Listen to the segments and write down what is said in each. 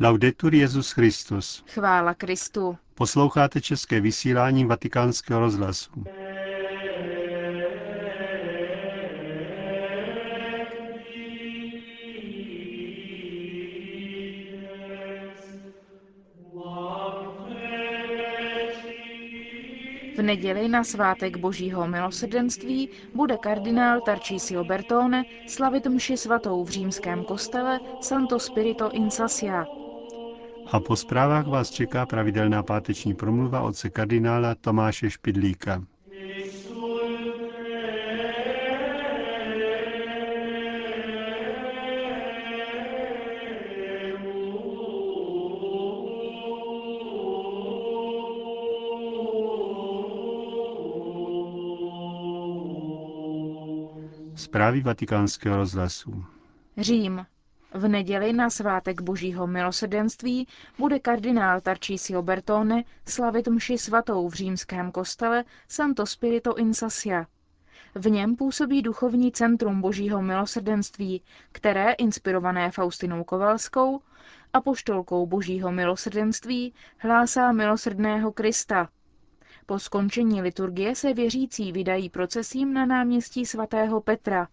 Laudetur Jezus Christus. Chvála Kristu. Posloucháte české vysílání Vatikánského rozhlasu. V neděli na svátek Božího milosrdenství bude kardinál Tarcísio Bertone slavit mši svatou v římském kostele Santo Spirito in Sassia. A po zprávách vás čeká pravidelná páteční promluva otce kardinála Tomáše Špidlíka. Zprávy vatikánského rozhlasu. Řím. V neděli na svátek Božího milosrdenství bude kardinál Tarcísio Bertone slavit mši svatou v římském kostele Santo Spirito in Sassia. V něm působí duchovní centrum Božího milosrdenství, které, inspirované Faustinou Kovalskou, apoštolkou Božího milosrdenství, hlásá milosrdného Krista. Po skončení liturgie se věřící vydají procesím na náměstí svatého Petra.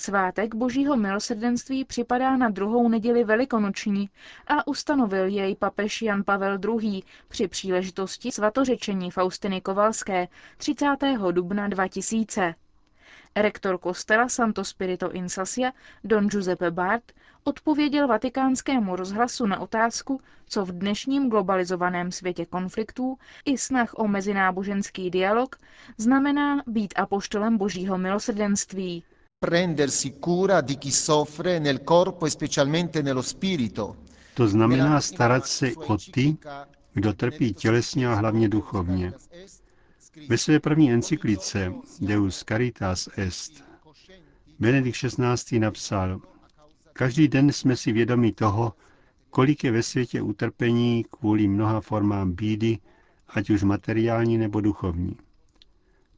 Svátek Božího milosrdenství připadá na druhou neděli velikonoční a ustanovil jej papež Jan Pavel II. při příležitosti svatořečení Faustiny Kovalské 30. dubna 2000. Rektor kostela Santo Spirito in Sassia, Don Giuseppe Bart, odpověděl vatikánskému rozhlasu na otázku, co v dnešním globalizovaném světě konfliktů i snah o mezináboženský dialog znamená být apoštolem božího milosrdenství. Prendersi cura di chi soffre nel corpo e specialmente nello spirito. To znamená starat se o ty, kdo trpí tělesně a hlavně duchovně. Ve své první encyklice Deus Caritas Est Benedikt XVI. napsal, každý den jsme si vědomi toho, kolik je ve světě utrpení kvůli mnoha formám bídy, ať už materiální nebo duchovní.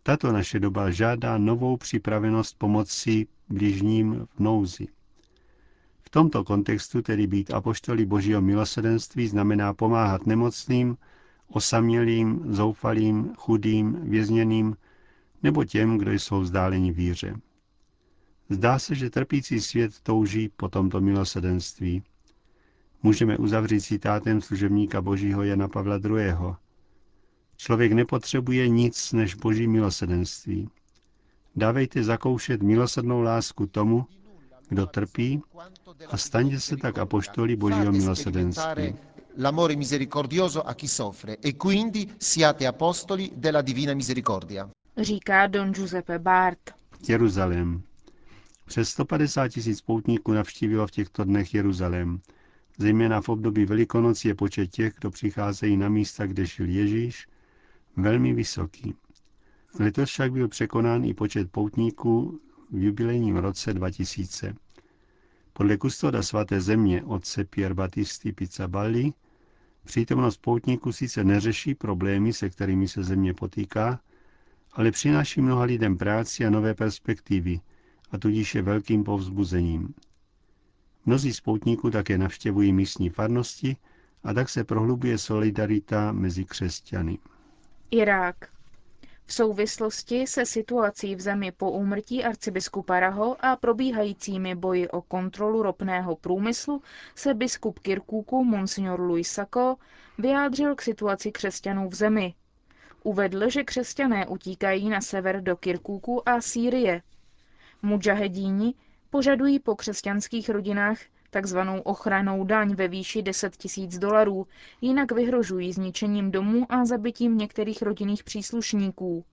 Tato naše doba žádá novou připravenost pomoci bližním v nouzi. V tomto kontextu tedy být apoštoli Božího milosedenství znamená pomáhat nemocným, osamělým, zoufalým, chudým, vězněným nebo těm, kdo jsou vzdáleni víře. Zdá se, že trpící svět touží po tomto milosedenství. Můžeme uzavřít citátem služebníka Božího Jana Pavla II. Člověk nepotřebuje nic než Boží milosedenství. Dávejte zakoušet milosednou lásku tomu, kdo trpí a staňte se tak apoštoli Božího milosedenství. L'amore misericordioso a chi soffre e quindi siate apostoli della divina misericordia. Říká Don Giuseppe Bart. Jeruzalém. Přes 150 tisíc poutníků navštívilo v těchto dnech Jeruzalém. Zejména v období Velikonoc je počet těch, kdo přicházejí na místa, kde žil Ježíš, velmi vysoký. Letos však byl překonán i počet poutníků v jubilejním roce 2000. Podle kustoda svaté země otce Pier Battisti Pizzaballi přítomnost poutníků sice neřeší problémy, se kterými se země potýká, ale přináší mnoha lidem práci a nové perspektivy a tudíž je velkým povzbuzením. Mnozí spoutníků také navštěvují místní farnosti a tak se prohlubuje solidarita mezi křesťany. Irák. V souvislosti se situací v zemi po úmrtí arcibiskupa Raho a probíhajícími boji o kontrolu ropného průmyslu se biskup Kirkúku Monsignor Luis Sacco vyjádřil k situaci křesťanů v zemi. Uvedl, že křesťané utíkají na sever do Kirkúku a Sýrie. Mujahedíni požadují po křesťanských rodinách takzvanou ochranou daň ve výši 10 tisíc dolarů, jinak vyhrožují zničením domů a zabitím některých rodinných příslušníků.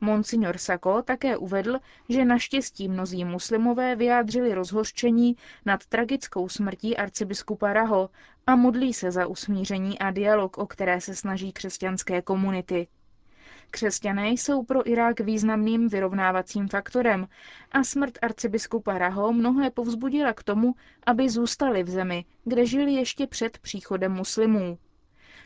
Monsignor Sako také uvedl, že naštěstí mnozí muslimové vyjádřili rozhořčení nad tragickou smrtí arcibiskupa Raho a modlí se za usmíření a dialog, o které se snaží křesťanské komunity. Křesťané jsou pro Irák významným vyrovnávacím faktorem a smrt arcibiskupa Raho mnohé povzbudila k tomu, aby zůstali v zemi, kde žili ještě před příchodem muslimů.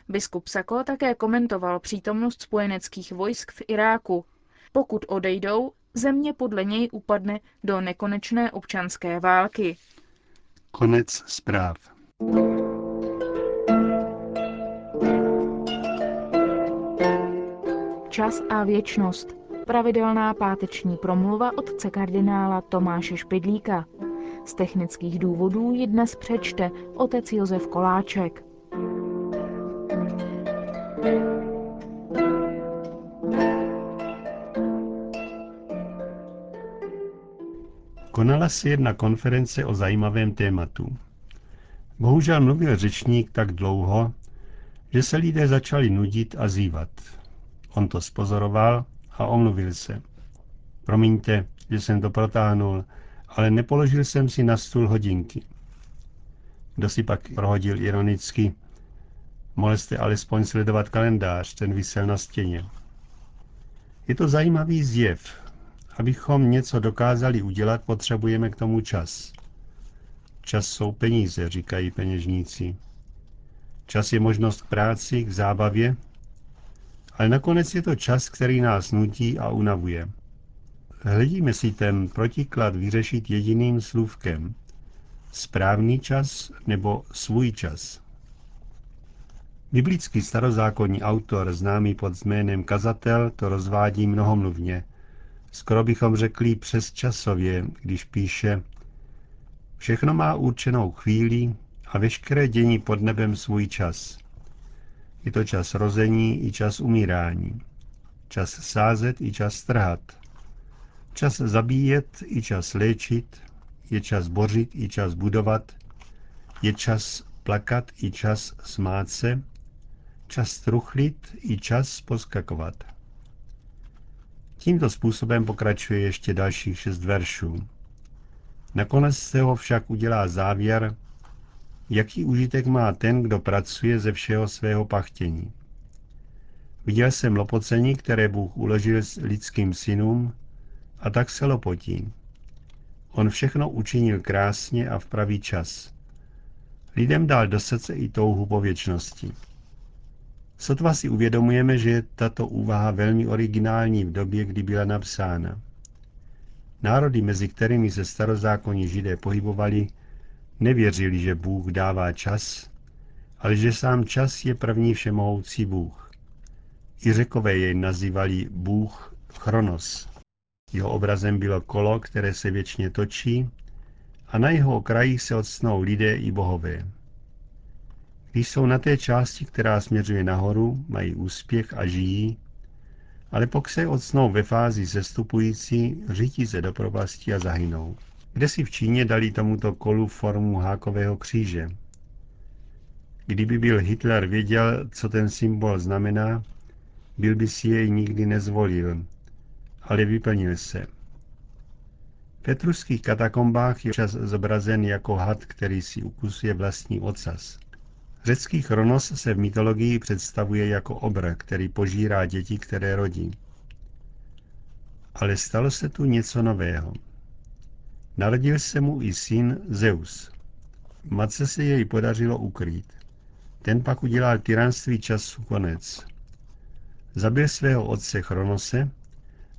Biskup Sako také komentoval přítomnost spojeneckých vojsk v Iráku. Pokud odejdou, země podle něj upadne do nekonečné občanské války. Konec zpráv. Čas a věčnost. Pravidelná páteční promluva otce kardinála Tomáše Špidlíka. Z technických důvodů ji dnes přečte otec Josef Koláček. Konala se jedna konference o zajímavém tématu. Bohužel mluvil řečník tak dlouho, že se lidé začali nudit a zývat. On to spozoroval a omluvil se. Promiňte, že jsem to protáhnul, ale nepoložil jsem si na stůl hodinky. Kdo si pak prohodil ironicky, mohli jste alespoň sledovat kalendář, ten vysel na stěně. Je to zajímavý zjev. Abychom něco dokázali udělat, potřebujeme k tomu čas. Čas jsou peníze, říkají peněžníci. Čas je možnost k práci, k zábavě, ale nakonec je to čas, který nás nutí a unavuje. Hledíme si ten protiklad vyřešit jediným slůvkem. Správný čas nebo svůj čas. Biblický starozákonní autor, známý pod jménem Kazatel, to rozvádí mnohomluvně. Skoro bychom řekli přes časově, když píše Všechno má určenou chvíli a veškeré dění pod nebem svůj čas. Je to čas rození i čas umírání. Čas sázet i čas strhat. Čas zabíjet i čas léčit. Je čas bořit i čas budovat. Je čas plakat i čas smát se. Čas truchlit i čas poskakovat. Tímto způsobem pokračuje ještě dalších šest veršů. Nakonec se ho však udělá závěr, jaký užitek má ten, kdo pracuje ze všeho svého pachtění. Viděl jsem lopocení, které Bůh uložil s lidským synům, a tak se lopotí. On všechno učinil krásně a v pravý čas. Lidem dal do srdce i touhu po věčnosti. Sotva si uvědomujeme, že je tato úvaha velmi originální v době, kdy byla napsána. Národy, mezi kterými se starozákonní židé pohybovali, nevěřili, že Bůh dává čas, ale že sám čas je první všemohoucí Bůh. I řekové jej nazývali Bůh Chronos. Jeho obrazem bylo kolo, které se věčně točí a na jeho okrajích se odsnou lidé i bohové. Když jsou na té části, která směřuje nahoru, mají úspěch a žijí, ale pokud se odsnou ve fázi zestupující, řítí se do propasti a zahynou. Kde si v Číně dali tomuto kolu formu hákového kříže. Kdyby byl Hitler věděl, co ten symbol znamená, byl by si jej nikdy nezvolil, ale vyplnil se. V petruských katakombách je čas zobrazen jako had, který si ukusuje vlastní ocas. Řecký chronos se v mytologii představuje jako obr, který požírá děti, které rodí. Ale stalo se tu něco nového. Narodil se mu i syn Zeus. Matce se jej podařilo ukrýt. Ten pak udělal tyranství času konec. Zabil svého otce Chronose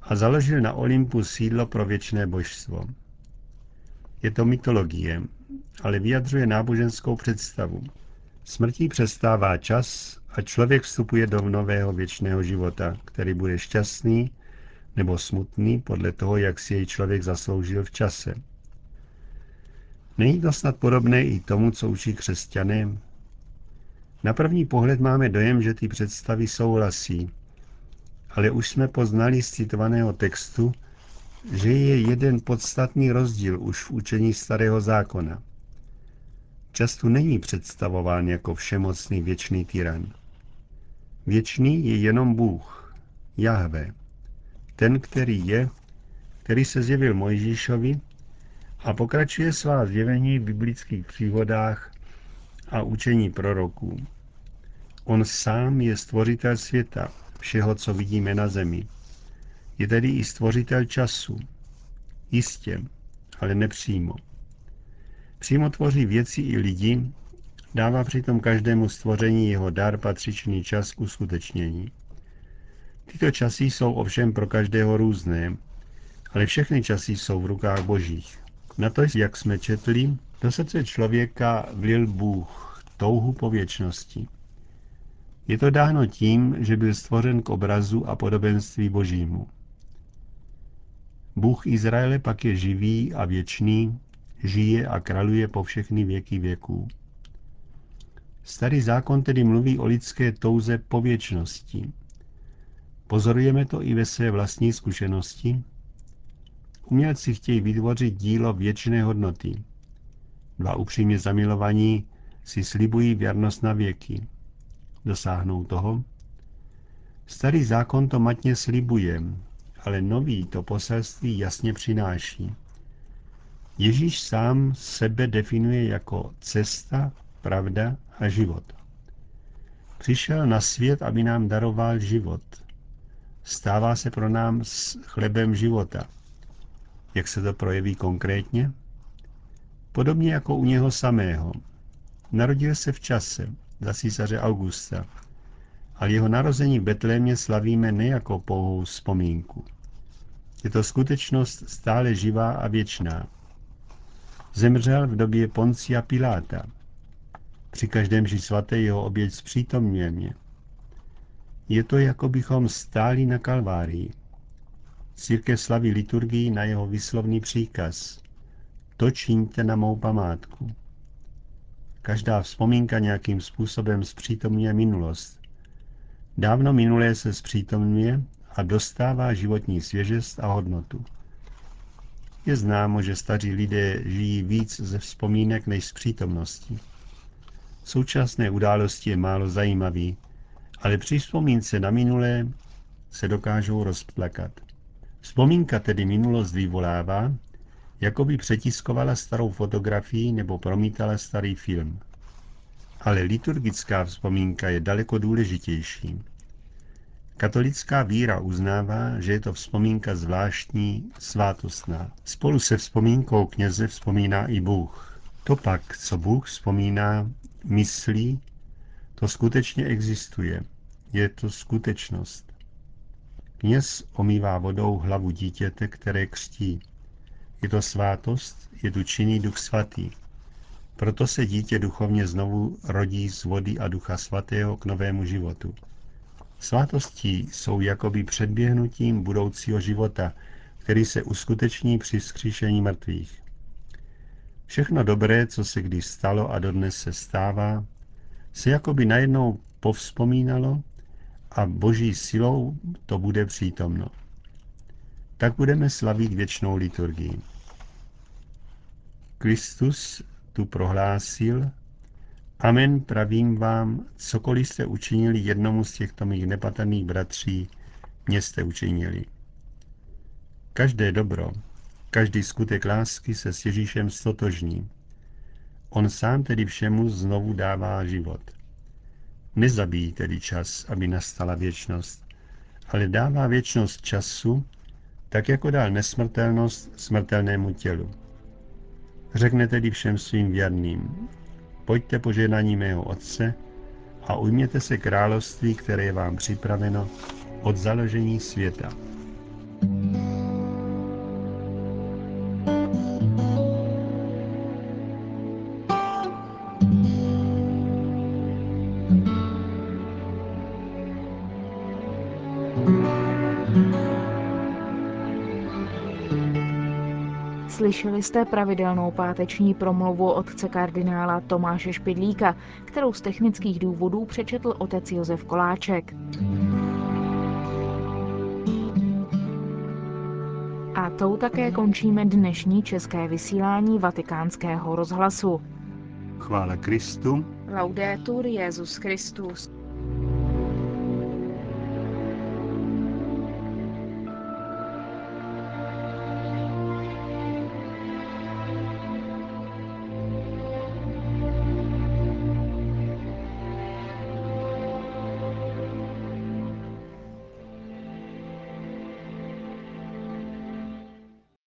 a založil na Olympu sídlo pro věčné božstvo. Je to mytologie, ale vyjadřuje náboženskou představu. Smrtí přestává čas a člověk vstupuje do nového věčného života, který bude šťastný nebo smutný podle toho, jak si jej člověk zasloužil v čase. Není to snad podobné i tomu, co učí křesťané? Na první pohled máme dojem, že ty představy souhlasí, ale už jsme poznali z citovaného textu, že je jeden podstatný rozdíl už v učení starého zákona. Často není představován jako všemocný věčný tyran. Věčný je jenom Bůh, Jahve, ten, který je, který se zjevil Mojžíšovi a pokračuje svá zjevení v biblických příhodách a učení proroků. On sám je stvořitel světa, všeho, co vidíme na zemi. Je tedy i stvořitel času. Jistě, ale nepřímo. Přímo tvoří věci i lidi, dává přitom každému stvoření jeho dar patřičný čas k uskutečnění. Tyto časy jsou ovšem pro každého různé, ale všechny časy jsou v rukách božích. Na to, jak jsme četli, do srdce člověka vlil Bůh touhu po věčnosti. Je to dáno tím, že byl stvořen k obrazu a podobenství božímu. Bůh Izraele pak je živý a věčný, žije a kraluje po všechny věky věků. Starý zákon tedy mluví o lidské touze po věčnosti. Pozorujeme to i ve své vlastní zkušenosti. Umělci chtějí vytvořit dílo věčné hodnoty. Dva upřímně zamilovaní si slibují věrnost na věky. Dosáhnou toho? Starý zákon to matně slibuje, ale nový to poselství jasně přináší. Ježíš sám sebe definuje jako cesta, pravda a život. Přišel na svět, aby nám daroval život. Stává se pro nám s chlebem života. Jak se to projeví konkrétně? Podobně jako u něho samého. Narodil se v čase, za císaře Augusta, ale jeho narození v Betlémě slavíme ne jako pouhou vzpomínku. Je to skutečnost stále živá a věčná. Zemřel v době Poncia Piláta. Při každém ži svaté jeho oběť zpřítomňuje mě. Je to, jako bychom stáli na Kalvárii. Církev slaví liturgii na jeho vyslovný příkaz. To čiňte na mou památku. Každá vzpomínka nějakým způsobem zpřítomňuje minulost. Dávno minulé se zpřítomňuje a dostává životní svěžest a hodnotu. Je známo, že staří lidé žijí víc ze vzpomínek než z přítomnosti. Současné události je málo zajímavý, ale při vzpomínce na minulé se dokážou rozplakat. Vzpomínka tedy minulost vyvolává, jako by přetiskovala starou fotografii nebo promítala starý film. Ale liturgická vzpomínka je daleko důležitější. Katolická víra uznává, že je to vzpomínka zvláštní, svátostná. Spolu se vzpomínkou kněze vzpomíná i Bůh. To pak, co Bůh vzpomíná, myslí, to skutečně existuje. Je to skutečnost. Kněz omývá vodou hlavu dítěte, které křtí. Je to svátost, je tu činný duch svatý. Proto se dítě duchovně znovu rodí z vody a ducha svatého k novému životu. Svátostí jsou jakoby předběhnutím budoucího života, který se uskuteční při vzkříšení mrtvých. Všechno dobré, co se kdy stalo a dodnes se stává, se jakoby najednou povzpomínalo a boží silou to bude přítomno. Tak budeme slavit věčnou liturgii. Kristus tu prohlásil, Amen pravím vám, cokoliv jste učinili jednomu z těchto mých nepatrných bratří, mě jste učinili. Každé dobro, každý skutek lásky se s Ježíšem stotožní. On sám tedy všemu znovu dává život. Nezabíjí tedy čas, aby nastala věčnost, ale dává věčnost času, tak jako dal nesmrtelnost smrtelnému tělu. Řekne tedy všem svým věrným, pojďte požehnání mého Otce a ujměte se království, které je vám připraveno od založení světa. Slyšeli jste pravidelnou páteční promluvu otce kardinála Tomáše Špidlíka, kterou z technických důvodů přečetl otec Josef Koláček. A tou také končíme dnešní české vysílání vatikánského rozhlasu. Chvála Kristu. Laudetur Jezus Christus.